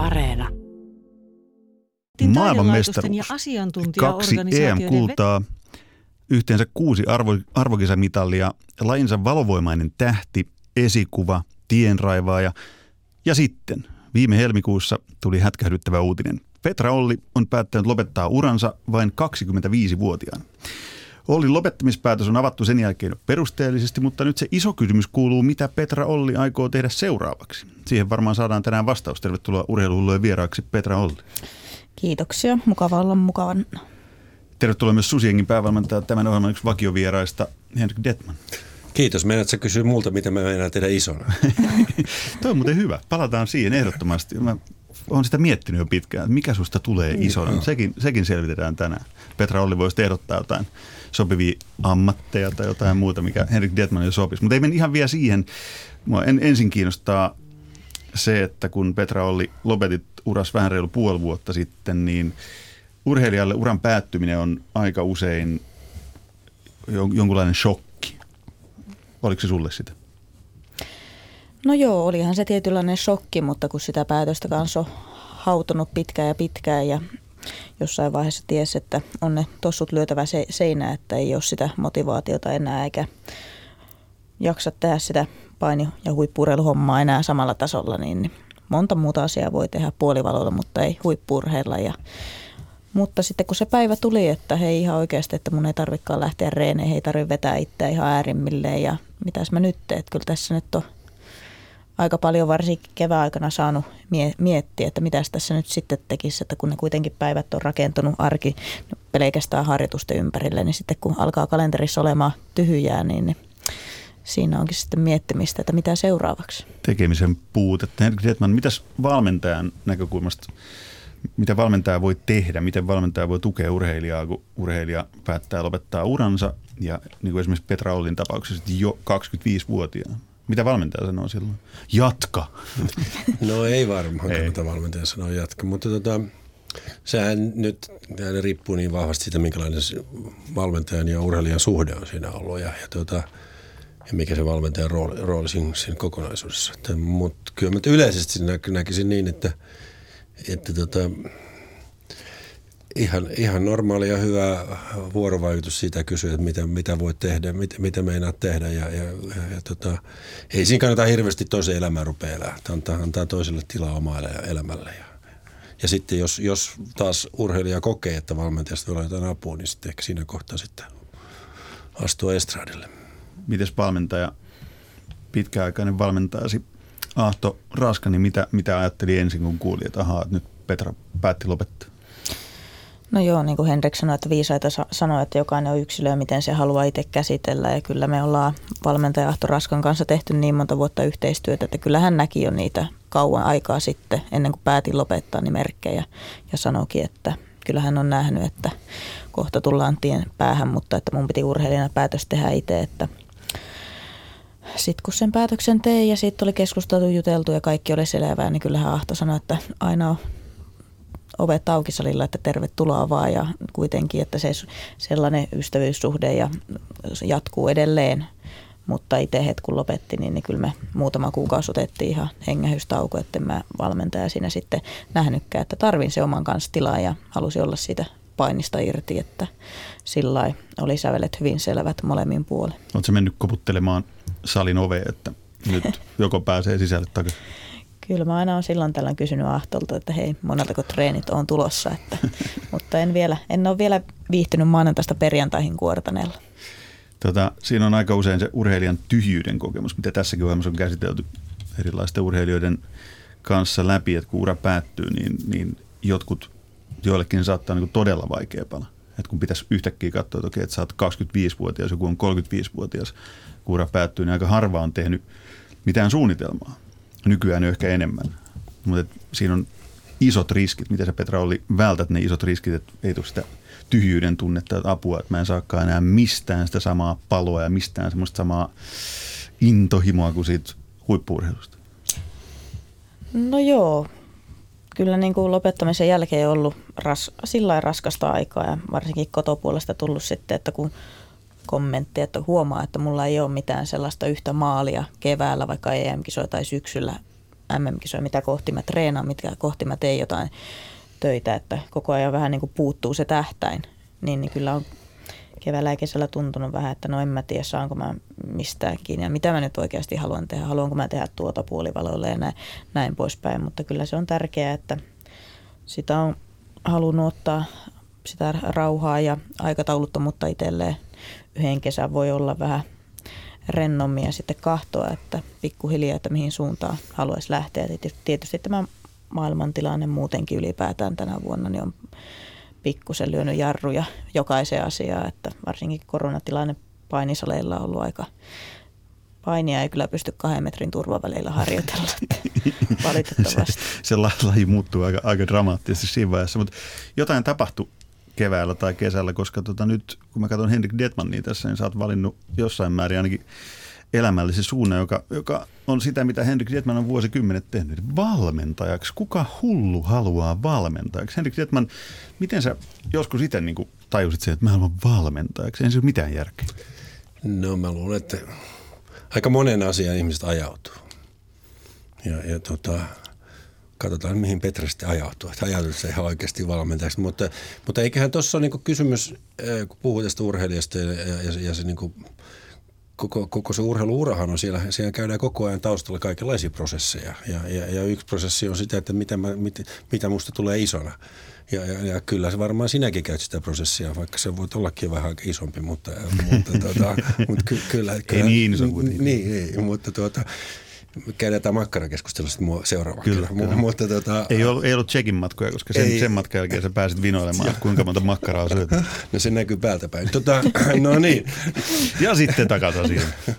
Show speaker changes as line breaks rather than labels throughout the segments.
Areena.
Maailmanmestaruus.
ja
Kaksi EM-kultaa, yhteensä kuusi arvo, arvokisamitalia, lajinsa valovoimainen tähti, esikuva, tienraivaaja ja sitten viime helmikuussa tuli hätkähdyttävä uutinen. Petra Olli on päättänyt lopettaa uransa vain 25-vuotiaana. Ollin lopettamispäätös on avattu sen jälkeen perusteellisesti, mutta nyt se iso kysymys kuuluu, mitä Petra Olli aikoo tehdä seuraavaksi. Siihen varmaan saadaan tänään vastaus. Tervetuloa urheiluhullujen vieraaksi Petra Olli.
Kiitoksia. Mukava olla mukavan.
Tervetuloa myös Susiengin päävalmentaja tämän ohjelman yksi vakiovieraista Henrik Detman.
Kiitos. Meinaat sä kysyä multa, mitä mä meinaan tehdä isona?
Toi on muuten hyvä. Palataan siihen ehdottomasti. Mä olen sitä miettinyt jo pitkään, että mikä susta tulee isona. Sekin, sekin selvitetään tänään. Petra Olli voisi ehdottaa jotain sopivia ammatteja tai jotain muuta, mikä Henrik Detman jo sopisi. Mutta ei mennä ihan vielä siihen. Mua en, ensin kiinnostaa se, että kun Petra Olli lopetit uras vähän reilu puoli vuotta sitten, niin urheilijalle uran päättyminen on aika usein jon- jonkunlainen shokki. Oliko se sulle sitä?
No joo, olihan se tietynlainen shokki, mutta kun sitä päätöstä kanssa on hautunut pitkään ja pitkään ja jossain vaiheessa tiesi, että on ne tossut lyötävä se, seinä, että ei ole sitä motivaatiota enää eikä jaksa tehdä sitä paini- ja huippurheiluhommaa enää samalla tasolla, niin niin monta muuta asiaa voi tehdä puolivalolla, mutta ei huippurheilla. Ja, mutta sitten kun se päivä tuli, että hei ihan oikeasti, että mun ei tarvikaan lähteä reeneihin, ei tarvitse vetää itseä ihan äärimmilleen ja mitäs mä nyt teen, että kyllä tässä nyt on aika paljon varsinkin kevään aikana saanut mie- miettiä, että mitä tässä nyt sitten tekisi, että kun ne kuitenkin päivät on rakentunut arki pelkästään harjoitusten ympärille, niin sitten kun alkaa kalenterissa olemaan tyhjää, niin, niin siinä onkin sitten miettimistä, että mitä seuraavaksi.
tekemisen Detman, mitäs valmentajan näkökulmasta, mitä valmentaja voi tehdä, miten valmentaja voi tukea urheilijaa, kun urheilija päättää lopettaa uransa ja niin kuin esimerkiksi Petra Ollin tapauksessa jo 25-vuotiaana. Mitä valmentaja sanoo silloin? Jatka.
No ei varmaan
Ei.
kannata valmentaja sanoa jatka, mutta tota, sehän nyt sehän riippuu niin vahvasti siitä, minkälainen valmentajan ja urheilijan suhde on siinä ollut ja, ja, tota, ja mikä se valmentajan rooli, rooli siinä, siinä kokonaisuudessa. Mutta kyllä mä yleisesti nä, näkisin niin, että, että tota, ihan, ihan normaali ja hyvä vuorovaikutus siitä kysyä, että mitä, mitä voit tehdä, mitä, mitä meinaat tehdä. Ja, ja, ja, ja tota, ei siinä kannata hirveästi toisen elämää rupea elää. Antaa, antaa toiselle tilaa omalle elämälle. Ja, ja sitten jos, jos taas urheilija kokee, että valmentajasta voi jotain apua, niin sitten ehkä siinä kohtaa sitten astua estradille.
Mites valmentaja, pitkäaikainen valmentajasi Ahto Raska, niin mitä, mitä ajatteli ensin, kun kuuli, että ahaa, että nyt Petra päätti lopettaa?
No joo, niin kuin Henrik sanoi, että viisaita sa- sanoi, että jokainen on yksilö, miten se haluaa itse käsitellä. Ja kyllä me ollaan valmentaja Ahto Raskan kanssa tehty niin monta vuotta yhteistyötä, että kyllä hän näki jo niitä kauan aikaa sitten, ennen kuin päätin lopettaa, niin merkkejä. Ja sanoikin, että kyllä hän on nähnyt, että kohta tullaan tien päähän, mutta että mun piti urheilijana päätös tehdä itse, että sitten kun sen päätöksen tein ja siitä oli keskusteltu, juteltu ja kaikki oli selvää, niin kyllähän Ahto sanoi, että aina on ovet auki salilla, että tervetuloa vaan ja kuitenkin, että se sellainen ystävyyssuhde ja jatkuu edelleen. Mutta itse hetki kun lopetti, niin, niin kyllä me muutama kuukausi otettiin ihan hengähystauko, että mä valmentaja siinä sitten nähnytkään, että tarvin se oman kanssa tilaa ja halusin olla siitä painista irti, että sillä oli sävelet hyvin selvät molemmin puolin.
Oletko mennyt koputtelemaan salin oveen, että nyt joko pääsee sisälle takaisin?
Kyllä mä aina olen silloin tällöin kysynyt Ahtolta, että hei, moneltako treenit on tulossa, että, mutta en, vielä, en ole vielä viihtynyt maanantaista perjantaihin kuortaneella.
Tota, siinä on aika usein se urheilijan tyhjyyden kokemus, mitä tässäkin ohjelmassa on käsitelty erilaisten urheilijoiden kanssa läpi, että kun ura päättyy, niin, niin jotkut, joillekin saattaa niin todella vaikea pala. Että kun pitäisi yhtäkkiä katsoa, että, okei, että sä oot 25-vuotias, joku on 35-vuotias, kun ura päättyy, niin aika harva on tehnyt mitään suunnitelmaa. Nykyään ehkä enemmän. Mutta siinä on isot riskit. Mitä sä Petra oli vältät ne isot riskit, että ei tule sitä tyhjyyden tunnetta, että apua, että mä en saakaan enää mistään sitä samaa paloa ja mistään semmoista samaa intohimoa kuin siitä huippuurheilusta.
No joo, kyllä niin kuin lopettamisen jälkeen on ollut ras, sillä raskasta aikaa ja varsinkin kotopuolesta tullut sitten, että kun kommentti, että huomaa, että mulla ei ole mitään sellaista yhtä maalia keväällä, vaikka EM-kisoja tai syksyllä MM-kisoja, mitä kohti mä treenaan, mitkä kohti mä teen jotain töitä, että koko ajan vähän niin kuin puuttuu se tähtäin, niin, niin kyllä on keväällä ja kesällä tuntunut vähän, että no en mä tiedä saanko mä mistään kiinni ja mitä mä nyt oikeasti haluan tehdä, haluanko mä tehdä tuota puolivaloille ja näin, näin poispäin, mutta kyllä se on tärkeää, että sitä on halunnut ottaa sitä rauhaa ja aikatauluttomuutta itselleen. Yhden kesän voi olla vähän rennommin ja sitten kahtoa, että pikkuhiljaa, että mihin suuntaan haluaisi lähteä. Tietysti tämä maailmantilanne muutenkin ylipäätään tänä vuonna niin on pikkusen lyönyt jarruja jokaiseen asiaan, että varsinkin koronatilanne painisaleilla on ollut aika painia ei kyllä pysty kahden metrin turvaväleillä harjoitella, valitettavasti.
Se, se laji muuttuu aika, aika dramaattisesti siinä vaiheessa, mutta jotain tapahtui keväällä tai kesällä, koska tota nyt kun mä katson Henrik Detmannia tässä, niin sä oot valinnut jossain määrin ainakin elämällisen suunnan, joka, joka on sitä, mitä Henrik Detman on vuosikymmenet tehnyt. Valmentajaksi. Kuka hullu haluaa valmentajaksi? Henrik Detman, miten sä joskus itse niin tajusit sen, että mä haluan valmentajaksi? Ei se ole mitään järkeä.
No mä luulen, että aika monen asian ihmiset ajautuu. Ja, ja tota, katsotaan mihin Petra sitten ajautuu. Että ajautuu se ihan oikeasti valmentajaksi. Mutta, mutta eiköhän tuossa ole niin kysymys, kun puhuu tästä urheilijasta ja, ja, ja se niin kuin koko, koko se urheiluurahan on siellä, siellä käydään koko ajan taustalla kaikenlaisia prosesseja. Ja, ja, ja yksi prosessi on sitä, että mitä, mä, mit, mitä musta tulee isona. Ja, ja, ja kyllä se varmaan sinäkin käyt sitä prosessia, vaikka se voi ollakin vähän isompi, mutta, mutta, tuota, mutta ky, kyllä, kyllä.
Ei niin iso
Niin, niin, mutta tuota, käydään tämä makkarakeskustelu sitten seuraava. Kyllä, kyllä. Mutta, tota,
ei, ollut, ei ollut Tsekin matkoja, koska sen, ei, sen matkan jälkeen sä pääsit vinoilemaan, kuinka monta makkaraa syöt.
No se näkyy päältä päin. Tota, no niin.
ja sitten takaisin siihen.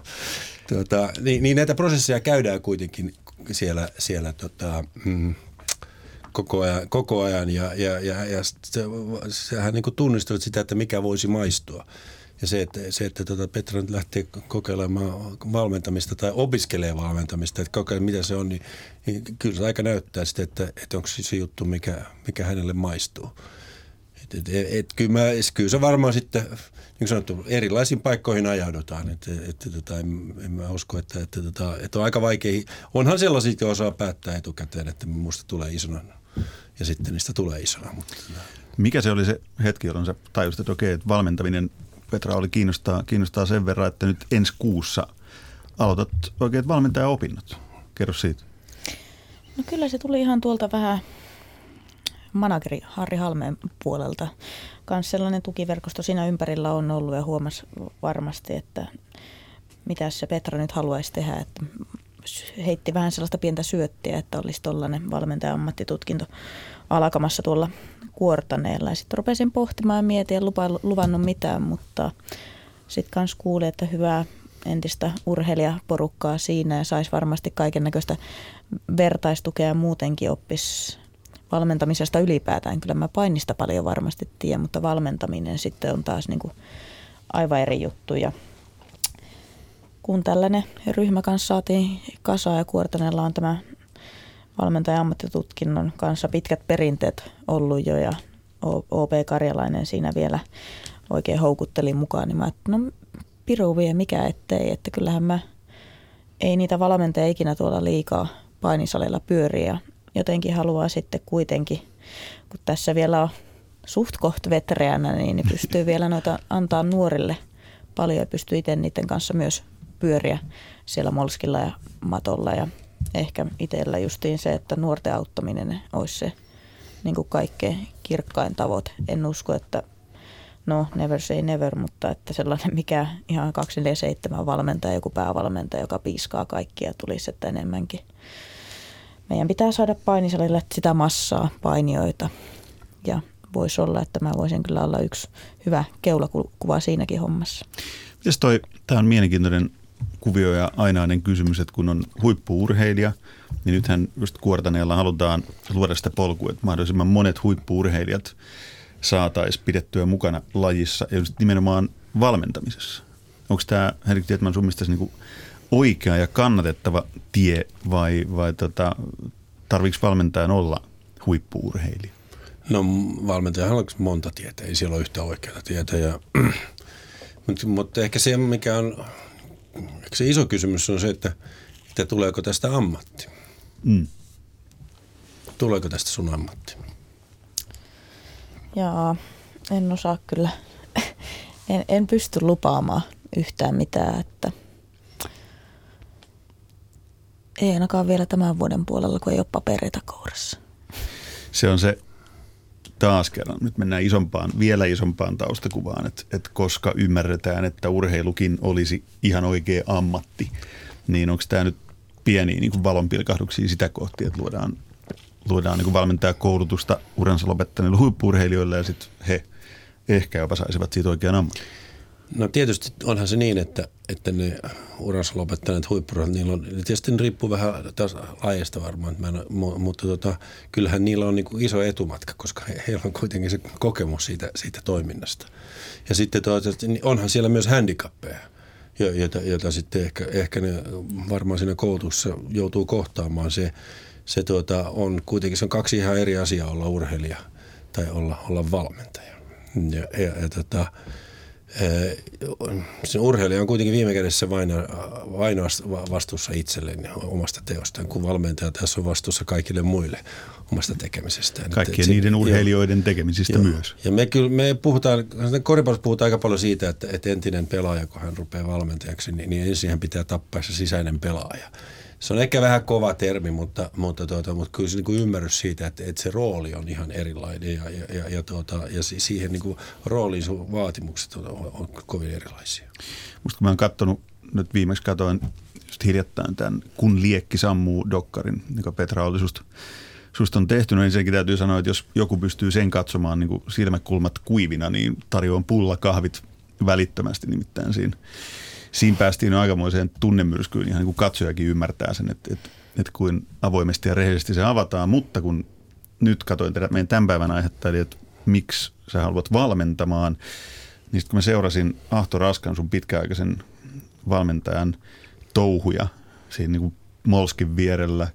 Tota, niin, niin, näitä prosesseja käydään kuitenkin siellä, siellä tota, mm, koko ajan, koko ajan ja, ja, ja, ja se, sehän niin tunnistelet sitä, että mikä voisi maistua. Ja se, että, se, että tuota Petra nyt lähtee kokeilemaan valmentamista tai opiskelee valmentamista, että kokeilee mitä se on, niin, niin kyllä se aika näyttää sitä, että, että onko se juttu, mikä, mikä hänelle maistuu. Et, et, et, et, kyllä, mä, kyllä se varmaan sitten, niin sanottu, erilaisiin paikkoihin ajaudutaan. Et, et, et, tota, en, en mä usko, että, että, että, että on aika vaikea. Onhan sellaisia, jotka osaa päättää etukäteen, että minusta tulee isona ja sitten niistä tulee isona. Mutta,
Mikä se oli se hetki, jolloin sä tajusit, että okei, että valmentaminen Petra oli kiinnostaa, kiinnostaa sen verran, että nyt ensi kuussa aloitat oikein valmentajaopinnot. Kerro siitä.
No kyllä se tuli ihan tuolta vähän manageri Harri Halmeen puolelta. Kans sellainen tukiverkosto siinä ympärillä on ollut ja huomas varmasti, että mitä se Petra nyt haluaisi tehdä. Että heitti vähän sellaista pientä syöttiä, että olisi tuollainen valmentaja ammattitutkinto alkamassa tuolla kuortaneella. Ja sitten rupesin pohtimaan ja mietin, en lupa, luvannut mitään, mutta sitten kans kuulin, että hyvää entistä urheilijaporukkaa siinä ja saisi varmasti kaiken näköistä vertaistukea ja muutenkin oppis valmentamisesta ylipäätään. Kyllä mä painista paljon varmasti tiedän, mutta valmentaminen sitten on taas niin kuin aivan eri juttu. Ja kun tällainen ryhmä kanssa saatiin kasaan ja Kuortaneella on tämä valmentaja ammattitutkinnon kanssa pitkät perinteet ollut jo ja OP Karjalainen siinä vielä oikein houkutteli mukaan, niin mä että no piru vie mikä ettei, että kyllähän mä ei niitä valmentajia ikinä tuolla liikaa painisalilla pyöriä ja jotenkin haluaa sitten kuitenkin, kun tässä vielä on suht koht vetreänä, niin pystyy vielä noita antaa nuorille paljon ja pystyy itse niiden kanssa myös pyöriä siellä molskilla ja matolla ja ehkä itsellä justiin se, että nuorten auttaminen olisi se niin kuin kaikkein kirkkain tavoite. En usko, että no never say never, mutta että sellainen mikä ihan 247 valmentaja, joku päävalmentaja, joka piiskaa kaikkia, tulisi että enemmänkin. Meidän pitää saada painisalille sitä massaa, painioita ja voisi olla, että mä voisin kyllä olla yksi hyvä keulakuva siinäkin hommassa.
Mites toi, tämä on mielenkiintoinen kuvio ja ainainen kysymys, että kun on huippuurheilija, niin nythän just Kuortaneella halutaan luoda sitä polkua, että mahdollisimman monet huippuurheilijat saataisiin pidettyä mukana lajissa ja just nimenomaan valmentamisessa. Onko tämä Henrik Tietman sun mielestä niin oikea ja kannatettava tie vai, vai tota, tarviiko valmentajan olla huippuurheilija?
No valmentajahan on monta tietä, ei siellä ole yhtä oikeaa tietä. Ja, mutta, mutta ehkä se, mikä on se iso kysymys on se, että, että tuleeko tästä ammatti.
Mm.
Tuleeko tästä sun ammatti?
Jaa, en osaa kyllä. En, en pysty lupaamaan yhtään mitään, että ei ainakaan vielä tämän vuoden puolella, kun ei ole papereita kourassa.
Se on se taas kerran, nyt mennään isompaan, vielä isompaan taustakuvaan, että, että koska ymmärretään, että urheilukin olisi ihan oikea ammatti, niin onko tämä nyt pieni niin valonpilkahduksia sitä kohti, että luodaan, luodaan niin kuin valmentajakoulutusta uransa lopettaneille huippurheilijoille ja sitten he ehkä jopa saisivat siitä oikean ammatin.
No tietysti onhan se niin, että, että ne uransa lopettaneet huippurheilijat, niillä on, tietysti riippuu vähän taas laajasta varmaan, mä en, mutta tota, kyllähän niillä on niin kuin iso etumatka, koska he, heillä on kuitenkin se kokemus siitä, siitä toiminnasta. Ja sitten toivottavasti, niin onhan siellä myös handicappeja, jota, jota sitten ehkä, ehkä ne varmaan siinä koulutussa joutuu kohtaamaan. Se, se tuota, on kuitenkin se on kaksi ihan eri asiaa olla urheilija tai olla, olla valmentaja. Ja, ja, ja tota, se urheilija on kuitenkin viime kädessä vain, vain vastuussa itselleen omasta teostaan, kun valmentaja tässä on vastuussa kaikille muille omasta tekemisestään.
Kaikkien että, niiden urheilijoiden jo, tekemisistä jo. myös.
Ja me, kyllä, me puhutaan, koripallossa puhutaan aika paljon siitä, että, että entinen pelaaja, kun hän rupeaa valmentajaksi, niin, niin ensin hän pitää tappaa se sisäinen pelaaja se on ehkä vähän kova termi, mutta, mutta, tuota, mutta kyllä se niin kuin ymmärrys siitä, että, että se rooli on ihan erilainen ja, ja, ja, ja, tuota, ja siihen niin kuin rooliin sun vaatimukset on, on, on kovin erilaisia.
Musta kun mä oon katsonut, nyt viimeksi katoin just hiljattain tämän Kun liekki sammuu dokkarin, joka Petra oli susta, susta on tehty, niin ensinnäkin täytyy sanoa, että jos joku pystyy sen katsomaan niin kuin silmäkulmat kuivina, niin tarjoan pulla kahvit välittömästi nimittäin siinä siinä päästiin aikamoiseen tunnemyrskyyn, ihan niin kuin katsojakin ymmärtää sen, että, että, että kuin avoimesti ja rehellisesti se avataan, mutta kun nyt katsoin tätä meidän tämän päivän aihetta, eli että miksi sä haluat valmentamaan, niin sitten kun mä seurasin Ahto Raskan, sun pitkäaikaisen valmentajan touhuja siinä niin kuin Molskin vierellä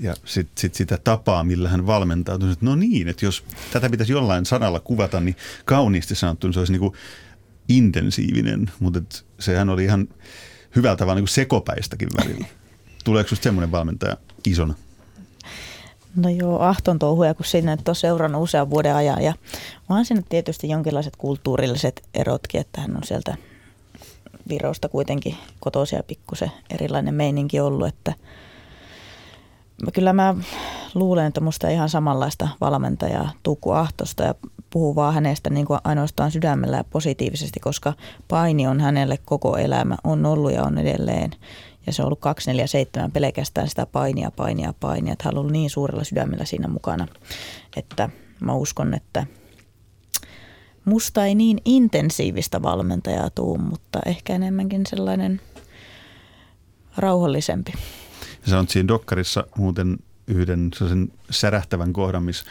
ja sitten sit sitä tapaa, millä hän valmentaa, että no niin, että jos tätä pitäisi jollain sanalla kuvata, niin kauniisti sanottu, niin se olisi niin kuin intensiivinen, mutta et sehän oli ihan hyvällä tavalla niin sekopäistäkin välillä. Tuleeko sinusta semmoinen valmentaja isona?
No joo, Ahton touhuja, kun sinne on seurannut usean vuoden ajan ja onhan siinä tietysti jonkinlaiset kulttuurilliset erotkin, että hän on sieltä Virosta kuitenkin kotoisia pikkusen erilainen meininki ollut, että – kyllä mä luulen, että musta ihan samanlaista valmentajaa Tuukku Ahtosta ja puhuu vaan hänestä niin kuin ainoastaan sydämellä ja positiivisesti, koska paini on hänelle koko elämä, on ollut ja on edelleen. Ja se on ollut 247 pelkästään sitä painia, painia, painia. Että hän on ollut niin suurella sydämellä siinä mukana, että mä uskon, että musta ei niin intensiivistä valmentajaa tuu, mutta ehkä enemmänkin sellainen rauhallisempi.
Ja sanot siinä dokkarissa muuten yhden sellaisen särähtävän kohdan, missä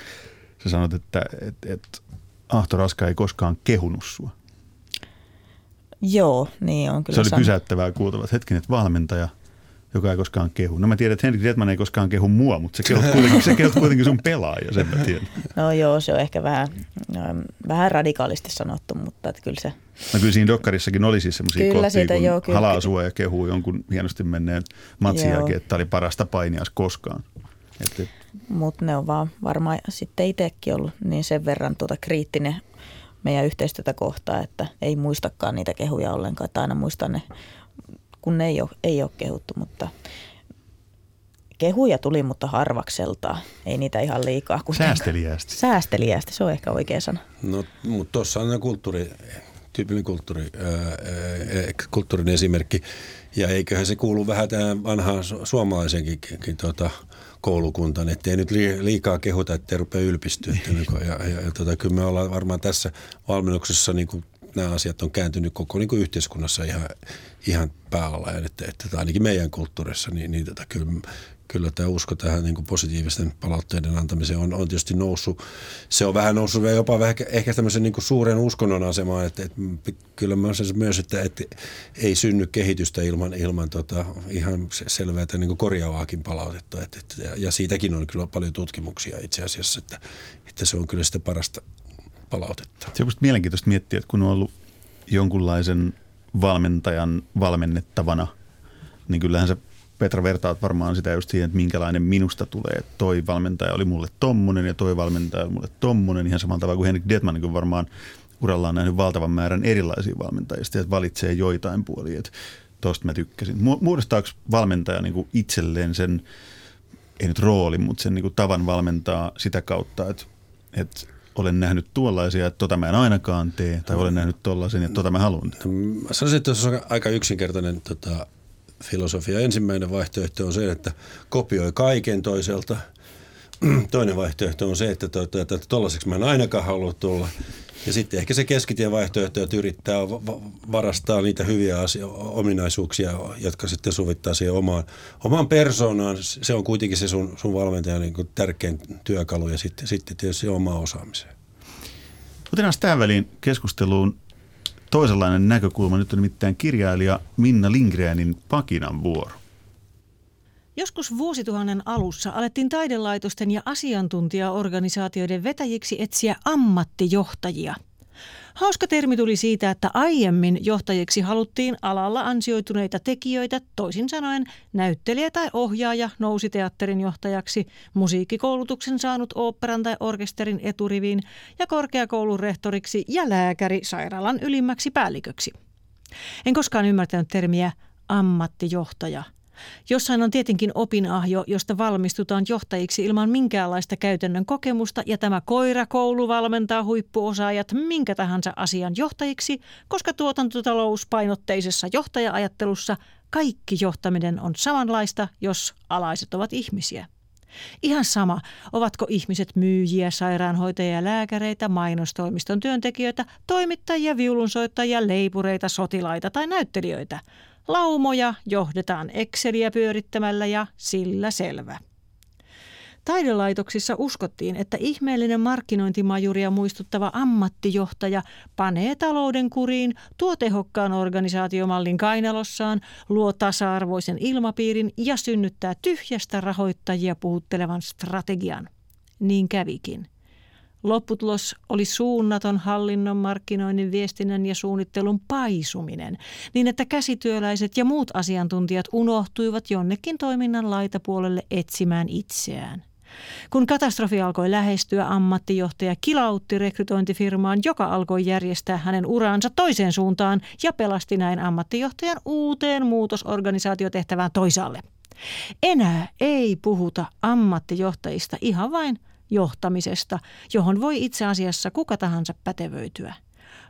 sä sanot, että et, et Ahto Raska ei koskaan kehunut sua.
Joo, niin on kyllä.
Se oli san... pysäyttävää kuultava, että hetken, että valmentaja, joka ei koskaan kehu. No mä tiedän, että Henrik Detman ei koskaan kehu mua, mutta se kehut kuitenkin, se kehut kuitenkin sun pelaaja, sen mä tiedän.
No joo, se on ehkä vähän, ähm, vähän radikaalisti sanottu, mutta että kyllä se
No kyllä siinä dokkarissakin oli siis semmoisia kohtia, siitä, kun joo, kyllä, halaa sua ja kehuu jonkun hienosti menneen matsin jälkeen, että tämä oli parasta painias koskaan.
Mutta ne on vaan varmaan sitten itsekin ollut niin sen verran tuota kriittinen meidän yhteistyötä kohtaan, että ei muistakaan niitä kehuja ollenkaan, että aina muistan ne, kun ne ei ole, ei ole kehuttu, mutta kehuja tuli, mutta harvakselta. Ei niitä ihan liikaa.
Säästeliästi.
Säästeliästi, se on ehkä oikea sana.
No, mutta tuossa on kulttuuri tyypillinen kulttuuri, ää, kulttuurin esimerkki. Ja eiköhän se kuulu vähän tähän vanhaan suomalaisenkin tuota, koulukuntaan, ettei nyt liikaa kehuta, ettei rupea ylpistyä. Ja, ja, ja tota, kyllä me ollaan varmaan tässä valmennuksessa niin kuin nämä asiat on kääntynyt koko niin kuin yhteiskunnassa ihan, ihan päällä. Että, että ainakin meidän kulttuurissa, niin, niin tota, kyllä kyllä tämä usko tähän niin kuin positiivisten palautteiden antamiseen on, on tietysti noussut. Se on vähän noussut jopa vähän ehkä tämmöisen niin kuin suuren uskonnon asemaan, että, että kyllä mä sen myös, että, että ei synny kehitystä ilman, ilman tota, ihan selvää niin kuin korjaavaakin palautetta. Että, että, ja siitäkin on kyllä paljon tutkimuksia itse asiassa, että, että se on kyllä sitä parasta palautetta.
Se on mielenkiintoista miettiä, että kun on ollut jonkunlaisen valmentajan valmennettavana, niin kyllähän se Petra vertaat varmaan sitä just siihen, että minkälainen minusta tulee. Toi valmentaja oli mulle tommonen ja toi valmentaja oli mulle tommonen. Ihan samalla tavalla kuin Henrik Detman, niin varmaan urallaan nähnyt valtavan määrän erilaisia valmentajia. Sitten valitsee joitain puolia, että tosta mä tykkäsin. Muodostaako valmentaja niin kuin itselleen sen, ei nyt rooli, mutta sen niin kuin tavan valmentaa sitä kautta, että, että olen nähnyt tuollaisia, että tota mä en ainakaan tee, tai olen nähnyt tollaisen, että tota mä haluan.
Mä sanoisin, että se on aika yksinkertainen tota, filosofia. Ensimmäinen vaihtoehto on se, että kopioi kaiken toiselta. Toinen vaihtoehto on se, että tuollaiseksi mä en ainakaan halua tulla. Ja sitten ehkä se keskitien vaihtoehto, että yrittää varastaa niitä hyviä asio- ominaisuuksia, jotka sitten sovittaa siihen omaan, omaan persoonaan. Se on kuitenkin se sun, sun valmentajan niin tärkein työkalu ja sitten, sitten tietysti omaa osaamiseen.
Otetaan tähän väliin keskusteluun toisenlainen näkökulma. Nyt on nimittäin kirjailija Minna Lindgrenin Pakinan vuoro.
Joskus vuosituhannen alussa alettiin taidelaitosten ja asiantuntijaorganisaatioiden vetäjiksi etsiä ammattijohtajia. Hauska termi tuli siitä, että aiemmin johtajiksi haluttiin alalla ansioituneita tekijöitä, toisin sanoen näyttelijä tai ohjaaja nousi teatterin johtajaksi, musiikkikoulutuksen saanut oopperan tai orkesterin eturiviin ja korkeakoulun rehtoriksi ja lääkäri sairaalan ylimmäksi päälliköksi. En koskaan ymmärtänyt termiä ammattijohtaja – Jossain on tietenkin opinahjo, josta valmistutaan johtajiksi ilman minkäänlaista käytännön kokemusta ja tämä koirakoulu valmentaa huippuosaajat minkä tahansa asian johtajiksi, koska tuotantotalouspainotteisessa johtaja-ajattelussa kaikki johtaminen on samanlaista, jos alaiset ovat ihmisiä. Ihan sama, ovatko ihmiset myyjiä, sairaanhoitajia, lääkäreitä, mainostoimiston työntekijöitä, toimittajia, viulunsoittajia, leipureita, sotilaita tai näyttelijöitä – Laumoja johdetaan Exceliä pyörittämällä ja sillä selvä. Taidelaitoksissa uskottiin, että ihmeellinen markkinointimajuria muistuttava ammattijohtaja panee talouden kuriin, tuo tehokkaan organisaatiomallin kainalossaan, luo tasa-arvoisen ilmapiirin ja synnyttää tyhjästä rahoittajia puhuttelevan strategian. Niin kävikin. Lopputulos oli suunnaton hallinnon, markkinoinnin, viestinnän ja suunnittelun paisuminen, niin että käsityöläiset ja muut asiantuntijat unohtuivat jonnekin toiminnan laitapuolelle etsimään itseään. Kun katastrofi alkoi lähestyä, ammattijohtaja kilautti rekrytointifirmaan, joka alkoi järjestää hänen uraansa toiseen suuntaan ja pelasti näin ammattijohtajan uuteen muutosorganisaatiotehtävään toisaalle. Enää ei puhuta ammattijohtajista ihan vain johtamisesta, johon voi itse asiassa kuka tahansa pätevöityä.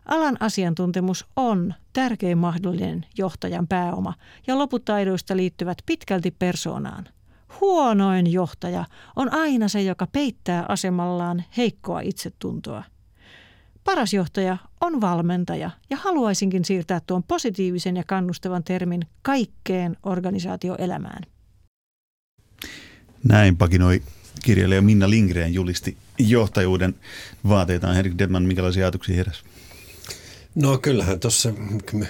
Alan asiantuntemus on tärkein mahdollinen johtajan pääoma ja loput taidoista liittyvät pitkälti persoonaan. Huonoin johtaja on aina se, joka peittää asemallaan heikkoa itsetuntoa. Paras johtaja on valmentaja ja haluaisinkin siirtää tuon positiivisen ja kannustavan termin kaikkeen organisaatioelämään.
Näin pakinoi kirjailija Minna Lindgren julisti johtajuuden vaateitaan. Henrik Dedman, minkälaisia ajatuksia heräsi?
No kyllähän tuossa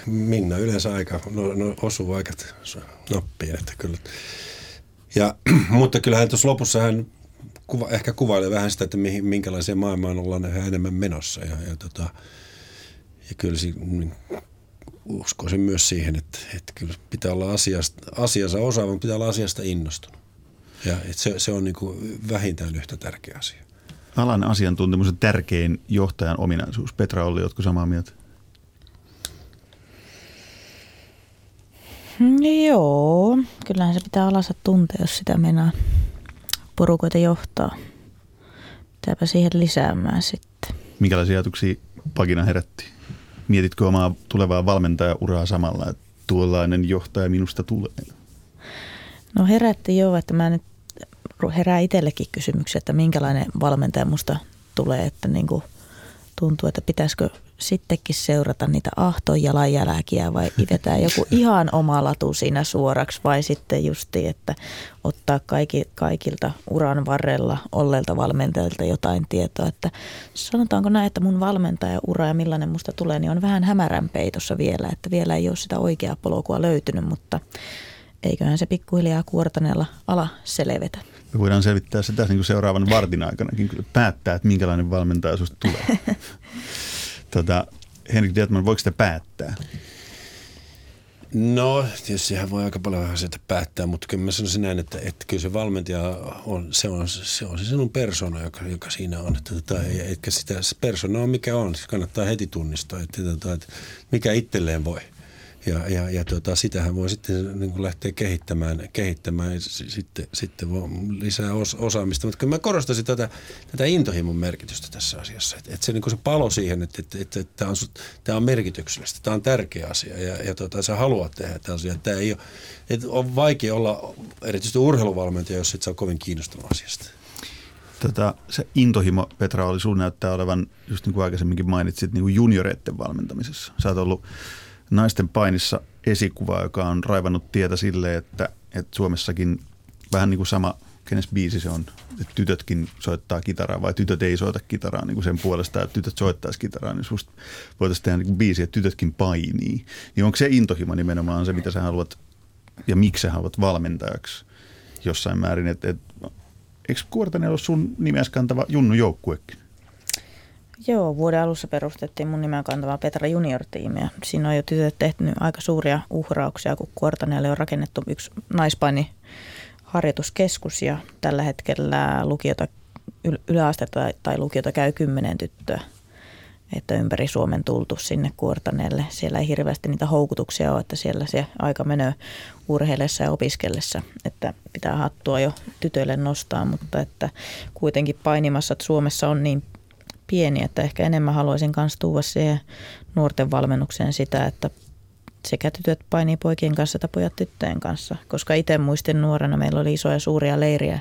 Minna yleensä aika no, no, osuu aika nappiin, että kyllä. Ja, mutta kyllähän tuossa lopussa hän kuva, ehkä kuvailee vähän sitä, että mihin, minkälaiseen maailmaan ollaan enemmän menossa. Ja, ja, tota, ja kyllä si, uskoisin myös siihen, että, että kyllä pitää olla asiasta, asiansa osaava, pitää olla asiasta innostunut. Ja se, se on niin kuin vähintään yhtä tärkeä asia.
Alan asiantuntemus on tärkein johtajan ominaisuus. Petra Olli, oletko samaa mieltä?
Joo, kyllähän se pitää alansa tuntea, jos sitä mennään porukoita johtaa. Pitääpä siihen lisäämään sitten.
Minkälaisia ajatuksia Pagina herätti? Mietitkö omaa tulevaa valmentajauraa samalla, että tuollainen johtaja minusta tulee?
No herätti joo, että mä nyt herää itsellekin kysymyksiä, että minkälainen valmentaja musta tulee, että niin kuin tuntuu, että pitäisikö sittenkin seurata niitä ahton jalanjälkiä vai itetään joku ihan oma latu siinä suoraksi vai sitten justi, että ottaa kaikki, kaikilta uran varrella olleilta valmentajilta jotain tietoa, että sanotaanko näin, että mun valmentaja ura ja millainen musta tulee, niin on vähän hämärän peitossa vielä, että vielä ei ole sitä oikeaa polkua löytynyt, mutta eiköhän se pikkuhiljaa kuortaneella ala selvetä.
Me voidaan selvittää sitä niin kuin seuraavan vartin aikanakin, kyllä päättää, että minkälainen valmentaja sinusta tulee. tota, Henrik Dietman, voiko sitä päättää?
No, tietysti voi aika paljon asioita päättää, mutta kyllä mä sanoisin näin, että, että kyllä se valmentaja on, se on se, on se sinun persona, joka, joka siinä on. Että, että, että sitä se persona on mikä on, se kannattaa heti tunnistaa, että, että, että mikä itselleen voi. Ja, ja, ja tota, sitähän voi sitten niin kuin lähteä kehittämään, kehittämään sitten, sitten voi lisää os, osaamista. Mutta kyllä mä korostaisin tätä, tätä intohimon merkitystä tässä asiassa. Että et se, niin se palo siihen, että et, et, et, tämä on, tää on merkityksellistä, tämä on tärkeä asia ja, ja tota, sä haluat tehdä tämä asia. Tämä ei ole, et on vaikea olla erityisesti urheiluvalmentaja, jos et sä ole kovin kiinnostunut asiasta.
Tota, se intohimo, Petra, oli sun näyttää olevan, just niin kuin aikaisemminkin mainitsit, niin kuin junioreiden valmentamisessa. Sä oot ollut naisten painissa esikuva, joka on raivannut tietä sille, että, että Suomessakin vähän niin kuin sama, kenes biisi se on, että tytötkin soittaa kitaraa vai tytöt ei soita kitaraa niin kuin sen puolesta, että tytöt soittaisi kitaraa, niin susta voitaisiin tehdä niin kuin biisi, että tytötkin painii. Niin onko se intohimo nimenomaan se, mitä sä haluat ja miksi sä haluat valmentajaksi jossain määrin, että, että eikö Kuortanen ole sun nimeäsi kantava Junnu joukkuekin?
Joo, vuoden alussa perustettiin mun nimeä kantavaa Petra Junior-tiimiä. Siinä on jo tytöt tehnyt aika suuria uhrauksia, kun Kuortaneelle on rakennettu yksi naispaini harjoituskeskus ja tällä hetkellä lukiota, yläastetta tai, lukiota käy kymmenen tyttöä että ympäri Suomen tultu sinne Kuortaneelle. Siellä ei hirveästi niitä houkutuksia ole, että siellä se aika menee urheillessa ja opiskellessa, että pitää hattua jo tytöille nostaa, mutta että kuitenkin painimassa, että Suomessa on niin pieni, että ehkä enemmän haluaisin kanssa tuoda siihen nuorten valmennukseen sitä, että sekä tytöt painii poikien kanssa että pojat tyttöjen kanssa. Koska itse muistin nuorena, meillä oli isoja suuria leiriä.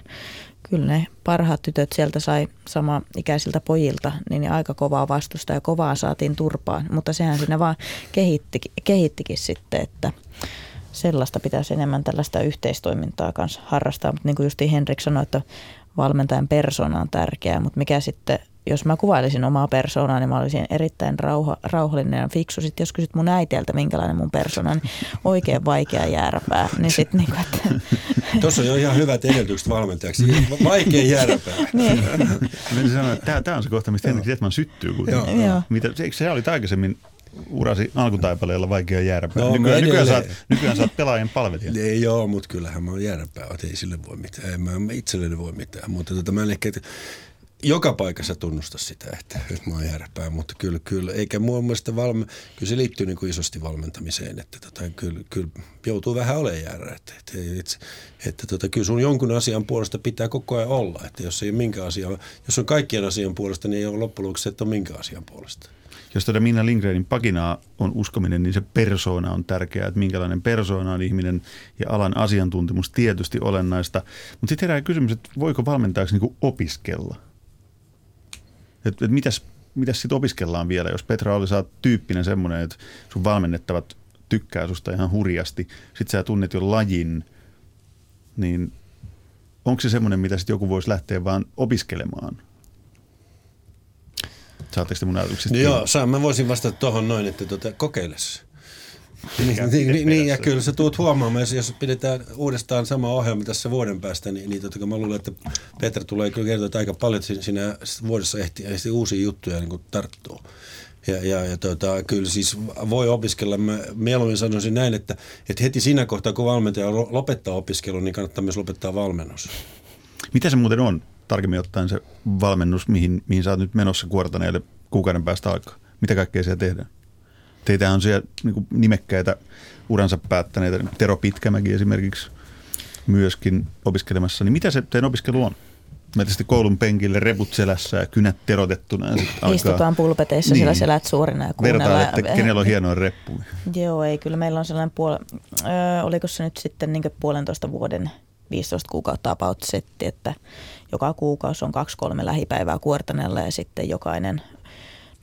Kyllä ne parhaat tytöt sieltä sai sama ikäisiltä pojilta, niin aika kovaa vastusta ja kovaa saatiin turpaan. Mutta sehän siinä vaan kehitti, kehittikin sitten, että sellaista pitäisi enemmän tällaista yhteistoimintaa kanssa harrastaa. Mutta niin kuin justi Henrik sanoi, että valmentajan persona on tärkeää, mutta mikä sitten jos mä kuvailisin omaa persoonaa, niin mä olisin erittäin rauha, rauhallinen ja fiksu. Sitten jos kysyt mun äitieltä, minkälainen mun persona, niin oikein vaikea jääräpää. Niin sit niin kuin, että...
Tuossa on jo ihan hyvät edellytykset valmentajaksi. Vaikea jääräpää.
niin. Tämä on se kohta, mistä Henrik Jetman syttyy. Joo. Mitä, eikö se oli aikaisemmin urasi alkutaipaleella vaikea jääräpää. No, nykyään, nykyään, saat, nykyään saat pelaajien palvelija.
Ei joo, mutta kyllähän mä oon jääräpää, että ei sille voi mitään. En mä itselleni voi mitään, mutta tota, mä en ehkä, joka paikassa tunnusta sitä, että, että mä oon järpää, mutta kyllä, kyllä eikä mun mielestä valme, kyllä se liittyy niin kuin isosti valmentamiseen, että tota, kyllä, kyllä joutuu vähän olemaan järä, että, että, että, että tota, kyllä sun jonkun asian puolesta pitää koko ajan olla, että jos ei ole minkä asian, jos on kaikkien asian puolesta, niin ei ole loppujen että on minkä asian puolesta.
Jos tätä Minna Lindgrenin pakinaa on uskominen, niin se persoona on tärkeää, että minkälainen persoona on ihminen ja alan asiantuntemus tietysti olennaista. Mutta sitten herää kysymys, että voiko valmentajaksi niin opiskella? Että et mitäs, mitäs sitten opiskellaan vielä, jos Petra oli saat tyyppinen semmoinen, että sun valmennettavat tykkää susta ihan hurjasti, sit sä tunnet jo lajin, niin onko se semmoinen, mitä sitten joku voisi lähteä vaan opiskelemaan? Saatteko te mun ajatuksista?
Joo, saa, mä voisin vastata tuohon noin, että tuota, kokeile niin, niin, niin, niin, ja kyllä sä tuut huomaamaan, jos pidetään uudestaan sama ohjelma tässä vuoden päästä, niin, niin totta, mä luulen, että Petra tulee kyllä kertoa, että aika paljon että siinä vuodessa ehti, ehti uusia juttuja niin tarttuu. Ja, ja, ja tota, kyllä siis voi opiskella, mä mieluummin sanoisin näin, että, että heti siinä kohtaa, kun valmentaja lopettaa opiskelun, niin kannattaa myös lopettaa valmennus.
Mitä se muuten on, tarkemmin ottaen se valmennus, mihin, mihin sä oot nyt menossa kuortaneelle kuukauden päästä aikaa? Mitä kaikkea siellä tehdään? Teitä on siellä niin nimekkäitä uransa päättäneitä, niin Tero Pitkämäki esimerkiksi myöskin opiskelemassa. Niin mitä se teidän opiskelu on? Mä tietysti koulun penkille reput selässä ja kynät terotettuna. Ja alkaa...
Istutaan pulpeteissa niin. siellä selät suurina ja
kuunnellaan. Vertaan, että kenellä on hienoa reppu.
Joo, ei. Kyllä meillä on sellainen puol- öö, oliko se nyt sitten niin puolentoista vuoden 15 kuukautta about setti, että joka kuukausi on kaksi-kolme lähipäivää kuortanella ja sitten jokainen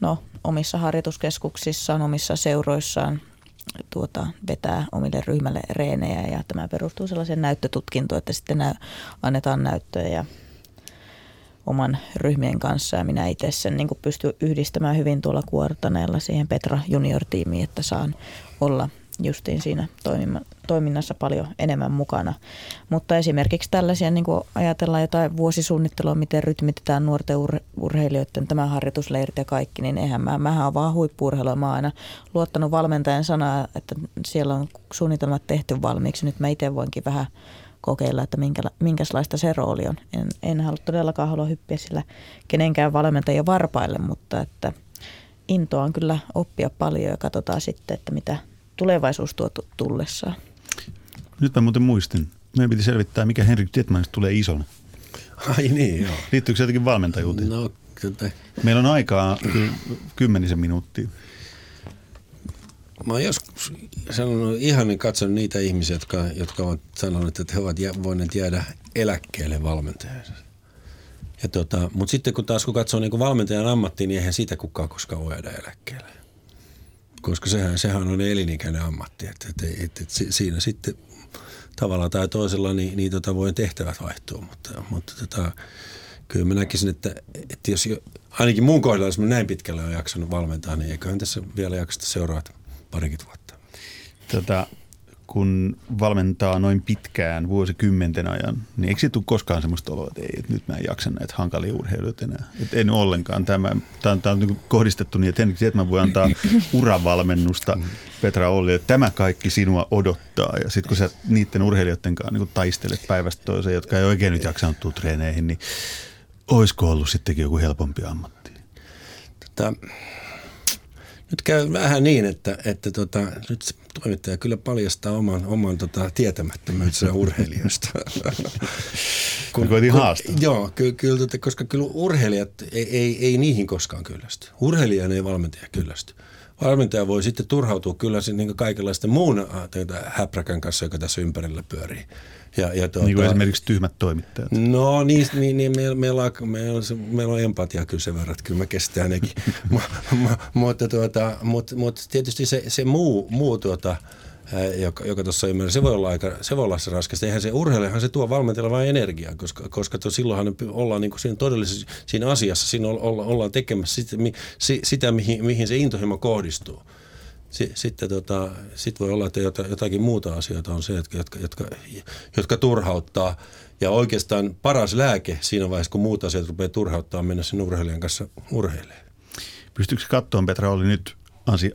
no, omissa harjoituskeskuksissaan, omissa seuroissaan tuota, vetää omille ryhmälle reenejä ja tämä perustuu sellaiseen näyttötutkintoon, että sitten nä- annetaan näyttöjä ja oman ryhmien kanssa ja minä itse sen niin pystyn yhdistämään hyvin tuolla kuortaneella siihen Petra Junior-tiimiin, että saan olla justiin siinä toimima, toiminnassa paljon enemmän mukana. Mutta esimerkiksi tällaisia, niin kuin ajatellaan jotain vuosisuunnittelua, miten rytmitetään nuorten ur- urheilijoiden tämä harjoitusleirit ja kaikki, niin eihän mä, mähän on vaan huippuurheilua. Mä oon aina luottanut valmentajan sanaa, että siellä on suunnitelmat tehty valmiiksi. Nyt mä itse voinkin vähän kokeilla, että minkä, minkälaista se rooli on. En, en halua todellakaan halua hyppiä sillä kenenkään valmentajan varpaille, mutta että intoa on kyllä oppia paljon ja katsotaan sitten, että mitä tulevaisuus tuo tullessaan.
Nyt mä muuten muistin. Meidän piti selvittää, mikä Henrik Detmanista tulee isona.
Ai niin, joo.
Liittyykö se jotenkin valmentajuuteen?
No, kyllä.
Meillä on aikaa kymmenisen minuuttia.
Mä oon joskus sanonut ihanin katsonut niitä ihmisiä, jotka, jotka ovat sanoneet, että he ovat voineet jäädä eläkkeelle valmentajansa. Ja tota, mutta sitten kun taas kun katsoo niin kuin valmentajan ammattiin, niin eihän siitä kukaan koskaan voi jäädä eläkkeelle. Koska sehän, sehän on elinikäinen ammatti. Että, että, että, että siinä sitten tavalla tai toisella niin, niin tota voi tehtävät vaihtua. Mutta, mutta tota, kyllä mä näkisin, että, että jos jo, ainakin mun kohdalla, jos mä näin pitkälle on jaksanut valmentaa, niin eiköhän tässä vielä jaksata seuraavat parikymmentä vuotta.
Tota, kun valmentaa noin pitkään, vuosikymmenten ajan, niin eikö se tule koskaan semmoista oloa, että ei, että nyt mä en jaksa näitä hankalia urheiluita enää. Että en ollenkaan. Tämä, tämä on, tämä on niin kohdistettu niin, että Henrik mä voi antaa uravalmennusta Petra Olli, että tämä kaikki sinua odottaa. Ja sitten kun sä niiden urheilijoiden kanssa niin taistelet päivästä toiseen, jotka ei oikein nyt jaksanut tuu treeneihin, niin olisiko ollut sittenkin joku helpompi ammatti?
Tota, nyt käy vähän niin, että, että tota, nyt toimittaja kyllä paljastaa oman, oman tota, tietämättömyytensä urheilijoista.
kun, kun, haastaa.
Joo, ky, kyllä, tota, koska kyllä urheilijat ei, ei, ei niihin koskaan kyllästy. Urheilijan ei valmentaja kyllästy. Valmentaja voi sitten turhautua kyllä niin kaikenlaisten muun häpräkän kanssa, joka tässä ympärillä pyörii.
Ja, ja tuota, niin kuin esimerkiksi tyhmät toimittajat.
No niin, niin, niin meillä, meillä, on, meillä, on, meillä on empatia kyllä sen verran, että kyllä mä kestän nekin. mutta, tuota, mutta, mutta tietysti se, se muu, muu tuota, joka, joka tuossa ymmärrän, se voi olla aika, se voi olla se raskasta. Eihän se urheilijahan se tuo valmentajalla vain energiaa, koska, koska to, silloinhan ollaan niin kuin siinä todellisessa siinä asiassa, siinä olla, ollaan tekemässä sitä, sitä mihin, mihin se intohimo kohdistuu sitten tota, sit voi olla, että jotakin muuta asioita on se, jotka, jotka, jotka, jotka turhauttaa. Ja oikeastaan paras lääke siinä vaiheessa, kun muut asiat rupeaa turhauttaa, mennä sen urheilijan kanssa urheilemaan.
Pystyykö katsomaan, Petra, oli nyt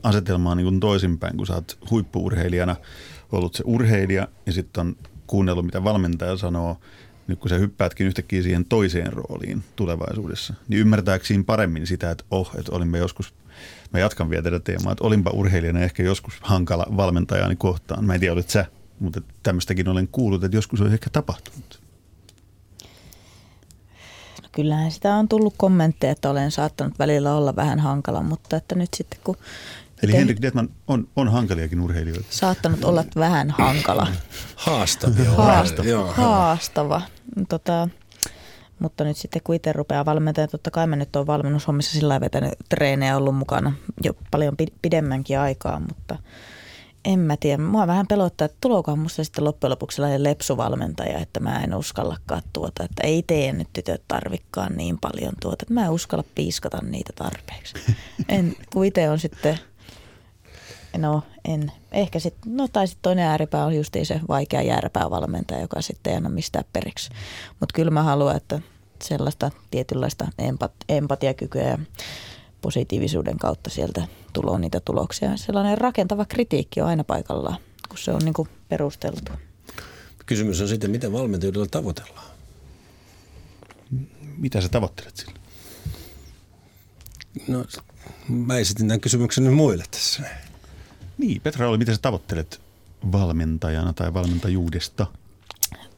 asetelmaa niin kuin toisinpäin, kun sä oot huippuurheilijana ollut se urheilija ja sitten on kuunnellut, mitä valmentaja sanoo, nyt kun sä hyppäätkin yhtäkkiä siihen toiseen rooliin tulevaisuudessa, niin ymmärtääkö siinä paremmin sitä, että oh, että olimme joskus mä jatkan vielä tätä teemaa, että olinpa urheilijana ehkä joskus hankala valmentajani kohtaan. Mä en tiedä, olet sä, mutta tämmöistäkin olen kuullut, että joskus on ehkä tapahtunut.
No kyllähän sitä on tullut kommentteja, että olen saattanut välillä olla vähän hankala, mutta että nyt sitten kun...
Eli te... Henrik Detman on, on hankaliakin urheilijoita.
Saattanut olla vähän hankala.
Haastavia.
Haastava. Haastava. Tota, mutta nyt sitten kun itse rupeaa valmentamaan, totta kai mä nyt olen valmennushommissa sillä vetänyt treenejä ollut mukana jo paljon pidemmänkin aikaa, mutta en mä tiedä. Mua vähän pelottaa, että tulokohan musta sitten loppujen lopuksi sellainen lepsuvalmentaja, että mä en uskallakaan tuota, että ei tee nyt tytöt tarvikkaan niin paljon tuota, että mä en uskalla piiskata niitä tarpeeksi. En, kun itse on sitten, no en, ehkä sitten, no tai sitten toinen ääripää on justiin se vaikea valmentaja, joka sitten ei anna mistään periksi. Mutta kyllä mä haluan, että sellaista tietynlaista empat, empatiakykyä ja positiivisuuden kautta sieltä tulee niitä tuloksia. Sellainen rakentava kritiikki on aina paikallaan, kun se on niin kuin perusteltu.
Kysymys on sitten, miten valmentajuudella tavoitellaan?
Mitä sä tavoittelet sillä?
No, mä esitin tämän kysymyksen nyt muille tässä.
Niin, Petra oli, miten sä tavoittelet valmentajana tai valmentajuudesta?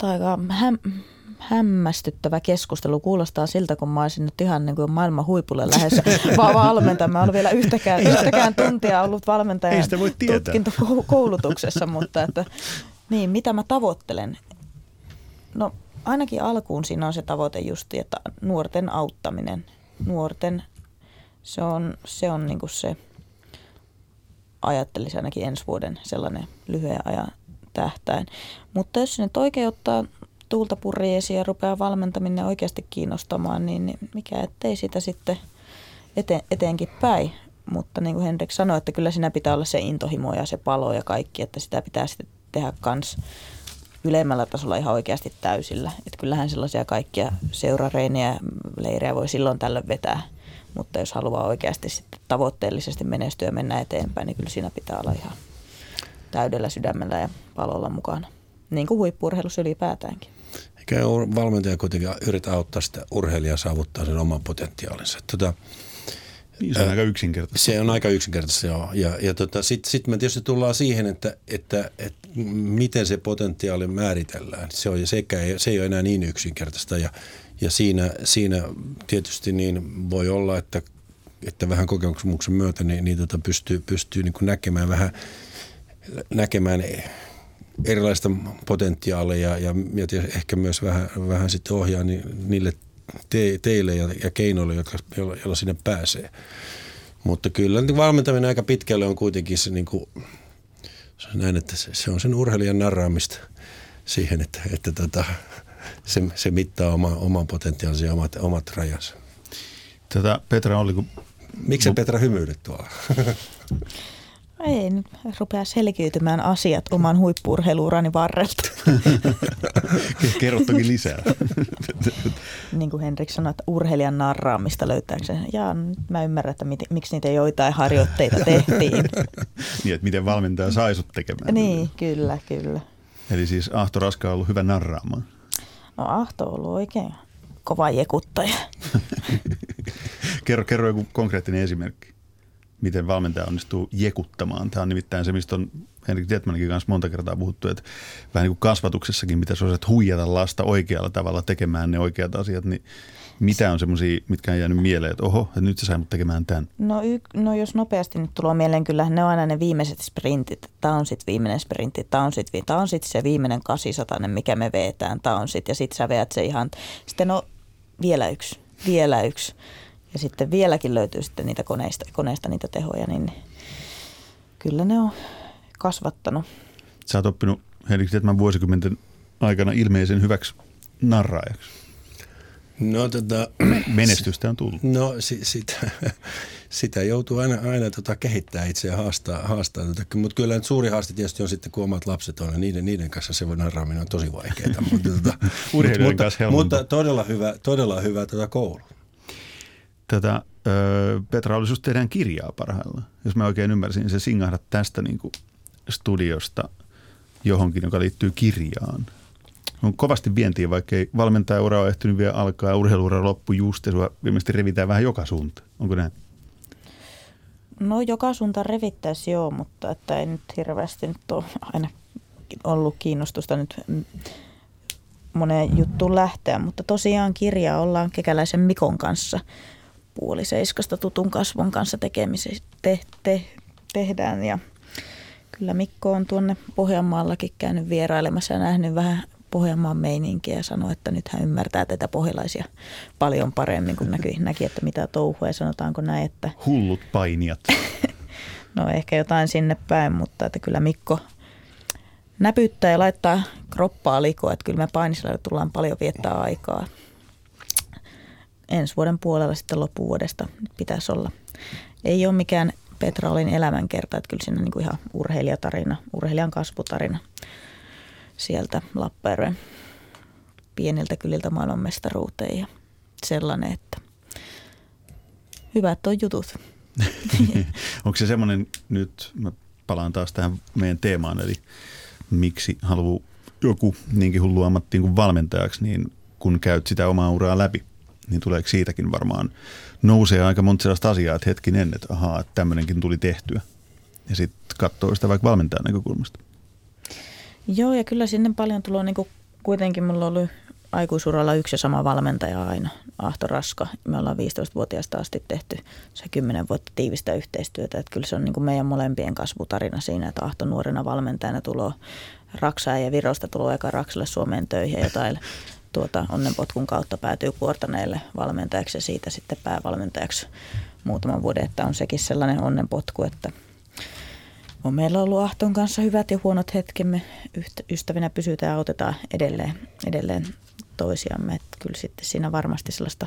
Aika häm- hämmästyttävä keskustelu. Kuulostaa siltä, kun mä olisin nyt ihan niin kuin maailman huipulle lähes vaan valmentaja. Mä olen vielä yhtäkään, yhtäkään tuntia ollut valmentajan tutkintokoulutuksessa, mutta että, niin, mitä mä tavoittelen? No ainakin alkuun siinä on se tavoite justi, että nuorten auttaminen. Nuorten, se on, se on niin kuin se – ajattelisin ainakin ensi vuoden sellainen lyhyen ajan tähtäin. Mutta jos se nyt oikein ottaa tuulta purjeesi ja rupeaa valmentaminen oikeasti kiinnostamaan, niin, niin mikä ettei sitä sitten eteen, eteenkin päin. Mutta niin kuin Henrik sanoi, että kyllä siinä pitää olla se intohimo ja se palo ja kaikki, että sitä pitää sitten tehdä kans ylemmällä tasolla ihan oikeasti täysillä. Että kyllähän sellaisia kaikkia seurareinejä, leirejä voi silloin tällöin vetää, mutta jos haluaa oikeasti sitten tavoitteellisesti menestyä ja mennä eteenpäin, niin kyllä siinä pitää olla ihan täydellä sydämellä ja palolla mukana. Niin kuin huippurheilussa ylipäätäänkin.
Eikä valmentaja kuitenkin yritä auttaa sitä urheilijaa saavuttaa sen oman potentiaalinsa. Tota,
niin, se on ää, aika yksinkertaista.
Se on aika yksinkertaista, joo. Ja, ja tota, sitten sit me tietysti tullaan siihen, että, että, että miten se potentiaali määritellään. Se, on, sekä, se ei ole enää niin yksinkertaista ja, ja siinä, siinä tietysti niin voi olla, että, että vähän kokemuksen myötä niin, niin tota pystyy, pystyy niin näkemään vähän näkemään erilaista potentiaalia ja, ja ehkä myös vähän, vähän sitten ohjaa niin, niille te, teille ja, ja keinoille, jotka, joilla, joilla sinne pääsee. Mutta kyllä niin valmentaminen aika pitkälle on kuitenkin se, niin kuin, se näin, että se, se on sen urheilijan narraamista siihen, että, että tota, se, se mittaa oma, oman potentiaalinsa ja omat, omat rajansa.
Tätä Petra oli, kun...
Miksi Petra hymyilet tuolla?
Ei, nyt rupeaa selkiytymään asiat oman huippurheiluurani varrelta.
Kerro toki lisää.
niin kuin Henrik sanoi, että urheilijan narraamista löytääkö se. Ja nyt mä ymmärrän, että mit, miksi niitä joitain harjoitteita tehtiin.
niin, että miten valmentaja sai sut tekemään.
Niin, kyllä, kyllä.
Eli siis Ahto Raska on ollut hyvä narraamaan.
No Ahto on ollut oikein kova jekuttaja.
kerro, kerro joku konkreettinen esimerkki miten valmentaja onnistuu jekuttamaan. Tämä on nimittäin se, mistä on Henrik Dietmaninkin kanssa monta kertaa puhuttu, että vähän niin kuin kasvatuksessakin, mitä sä osaat huijata lasta oikealla tavalla tekemään ne oikeat asiat, niin mitä on semmoisia, mitkä on jäänyt mieleen, että oho, että nyt se sai mut tekemään tämän?
No, y- no jos nopeasti nyt tulee mieleen, kyllä ne on aina ne viimeiset sprintit. Tämä on sitten viimeinen sprintti, tämä on sitten sit se viimeinen 800, mikä me veetään, tämä on sitten, ja sitten sä veät se ihan, sitten no vielä yksi, vielä yksi ja sitten vieläkin löytyy sitten niitä koneista, koneista niitä tehoja, niin kyllä ne on kasvattanut.
Sä oot oppinut Henrik Tietmän vuosikymmenten aikana ilmeisen hyväksi narraajaksi.
No, tota,
Menestystä on tullut.
No si, sitä, sitä joutuu aina, aina tota, kehittää itse ja haastaa. haastaa tota. Mutta kyllä suuri haaste tietysti on sitten, kun omat lapset on, niiden, niiden kanssa se narraaminen on tosi vaikeaa. mutta, tota, mutta, mutta, mutta, todella hyvä, todella hyvä tota, koulu
tätä Petra oli just tehdään kirjaa parhaillaan. Jos mä oikein ymmärsin, niin se singahdat tästä niin kuin studiosta johonkin, joka liittyy kirjaan. On kovasti vientiä, vaikka ei valmentajaura ole ehtinyt vielä alkaa ja urheiluura loppu just ja sua ilmeisesti revitään vähän joka suunta. Onko näin?
No joka suunta revittäisi joo, mutta että ei nyt hirveästi nyt ole aina ollut kiinnostusta nyt moneen juttuun lähteä, mutta tosiaan kirjaa ollaan Kekäläisen Mikon kanssa puoli seiskasta tutun kasvon kanssa tekemisiä te, te, tehdään ja kyllä Mikko on tuonne Pohjanmaallakin käynyt vierailemassa ja nähnyt vähän Pohjanmaan meininkiä ja sanoi, että nyt hän ymmärtää tätä pohjalaisia paljon paremmin, kun näki, näki että mitä touhua ja sanotaanko näin, että...
Hullut painijat.
no ehkä jotain sinne päin, mutta että kyllä Mikko näpyttää ja laittaa kroppaa likoa, että kyllä me painisella tullaan paljon viettää aikaa ensi vuoden puolella sitten loppuvuodesta pitäisi olla. Ei ole mikään Petra Olin elämänkerta, että kyllä siinä niin kuin ihan urheilijatarina, urheilijan kasvutarina sieltä Lappajärven pieniltä kyliltä maailmanmestaruuteen ja sellainen, että hyvät on jutut.
Onko se semmoinen nyt, mä palaan taas tähän meidän teemaan, eli miksi haluaa joku niinkin hullu ammattiin kuin valmentajaksi, niin kun käyt sitä omaa uraa läpi, niin tuleeko siitäkin varmaan nousee aika monta sellaista asiaa, että hetkinen, että ahaa, että tämmöinenkin tuli tehtyä. Ja sitten katsoo sitä vaikka valmentajan näkökulmasta.
Joo, ja kyllä sinne paljon tulee, niin kuitenkin mulla ollut aikuisuralla yksi ja sama valmentaja aina, Ahto Raska. Me ollaan 15-vuotiaasta asti tehty se 10 vuotta tiivistä yhteistyötä. Että kyllä se on niin kuin meidän molempien kasvutarina siinä, että Ahto nuorena valmentajana tulee Raksaa ja Virosta tulee eka Raksalle Suomeen töihin jotain tuota onnenpotkun kautta päätyy kuortaneelle valmentajaksi ja siitä sitten päävalmentajaksi muutaman vuoden, että on sekin sellainen onnenpotku, että on meillä ollut Ahton kanssa hyvät ja huonot hetkemme. Ystävinä pysytään ja autetaan edelleen, edelleen toisiamme. Että kyllä sitten siinä varmasti sellaista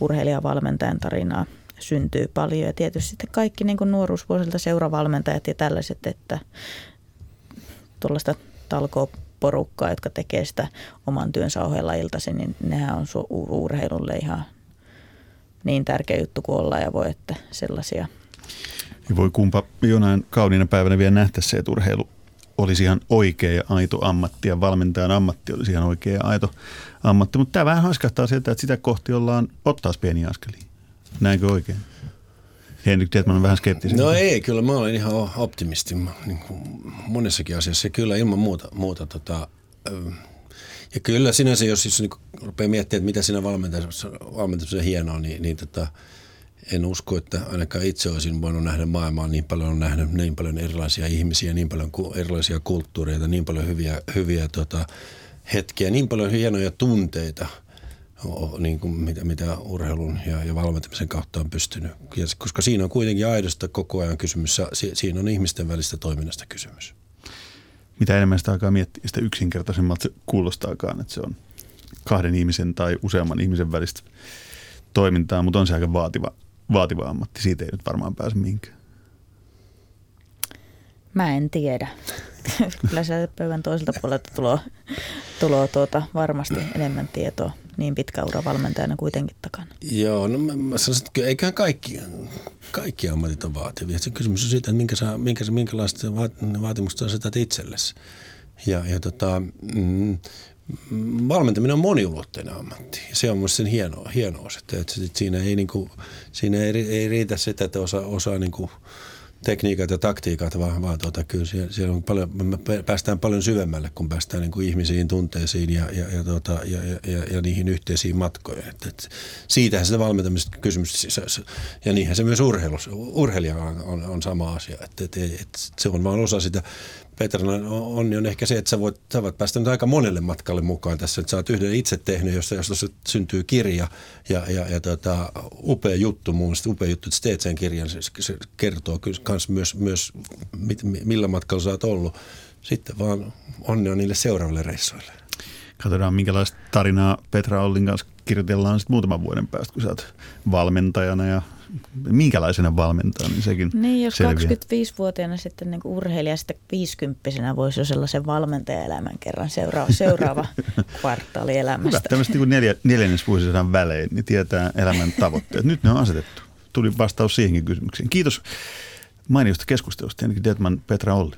urheilijavalmentajan tarinaa syntyy paljon. Ja tietysti sitten kaikki niin kuin nuoruusvuosilta seuravalmentajat ja tällaiset, että tuollaista talkooporukkaa, jotka tekee sitä oman työnsä ohella iltaisin, niin nehän on su- urheilulle ihan niin tärkeä juttu kuin olla ja voi, että sellaisia.
Ja voi kumpa jonain kauniina päivänä vielä nähdä se, että urheilu olisi ihan oikea ja aito ammatti ja valmentajan ammatti olisi ihan oikea ja aito ammatti. Mutta tämä vähän haiskahtaa sieltä, että sitä kohti ollaan ottaa pieniä askelia. Näinkö oikein? Henrik Tietman on vähän skeptinen.
No ei, kyllä mä olen ihan optimisti niin kuin monessakin asiassa. Kyllä ilman muuta, muuta tota, ja kyllä sinänsä, jos siis niin rupeaa miettimään, että mitä siinä valmentamisessa, valmentamisessa hienoa, niin, niin tota, en usko, että ainakaan itse olisin voinut nähdä maailmaa niin paljon, on nähnyt niin paljon erilaisia ihmisiä, niin paljon erilaisia kulttuureita, niin paljon hyviä, hyviä tota, hetkiä, niin paljon hienoja tunteita, niin kuin mitä, mitä urheilun ja, ja valmentamisen kautta on pystynyt. Koska siinä on kuitenkin aidosta koko ajan kysymys, siinä on ihmisten välistä toiminnasta kysymys.
Mitä enemmän sitä alkaa miettiä, sitä yksinkertaisemmalta se kuulostaakaan, että se on kahden ihmisen tai useamman ihmisen välistä toimintaa, mutta on se aika vaativa vaativa ammatti. Siitä ei nyt varmaan pääse mihinkään.
Mä en tiedä. Kyllä se pöydän toiselta puolelta tulo, tulo tuota, varmasti enemmän tietoa niin pitkä ura valmentajana kuitenkin takana.
Joo, no mä, mä sanoisin, että eiköhän kaikki, kaikki ammatit on vaativia. Se kysymys on siitä, että minkä sä, minkä, minkälaista vaatimusta sä asetat itsellesi. Ja, ja tota, mm, valmentaminen on moniulotteinen ammatti. Se on myös sen hieno, hienous, että, että siinä, ei, niin kuin, siinä ei, ei riitä sitä, että osaa, osaa niin kuin tekniikat ja taktiikat, vaan, vaan tuota, kyllä siellä, siellä on paljon, me päästään paljon syvemmälle, kun päästään niin kuin ihmisiin, tunteisiin ja, ja, ja, tuota, ja, ja, ja, niihin yhteisiin matkoihin. Että, että siitähän se valmentamista kysymys, ja niinhän se myös urheilussa, urheilija on, on, on sama asia, että, että, että se on vain osa sitä Petrana onni on ehkä se, että sä voit, sä voit päästä nyt aika monelle matkalle mukaan tässä, että sä oot yhden itse tehnyt, josta, josta syntyy kirja ja, ja, ja tota, upea juttu, mun mielestä upea juttu, että teet sen kirjan, se, se kertoo kyllä myös, myös mit, millä matkalla sä oot ollut. Sitten vaan onnea niille seuraaville reissuille.
Katsotaan, minkälaista tarinaa Petra Ollin kanssa kirjoitellaan sitten muutaman vuoden päästä, kun sä oot valmentajana ja minkälaisena valmentaa, niin sekin
Niin, jos
selviää.
25-vuotiaana sitten niin urheilija sitten 50 voisi jo sellaisen valmentajaelämän kerran seuraava, seuraava kvartaali elämästä.
Hyvä, tämmöistä niin neljä, neljännesvuosisadan välein, niin tietää elämän tavoitteet. Nyt ne on asetettu. Tuli vastaus siihenkin kysymykseen. Kiitos mainiosta keskustelusta, Detman Petra Olli.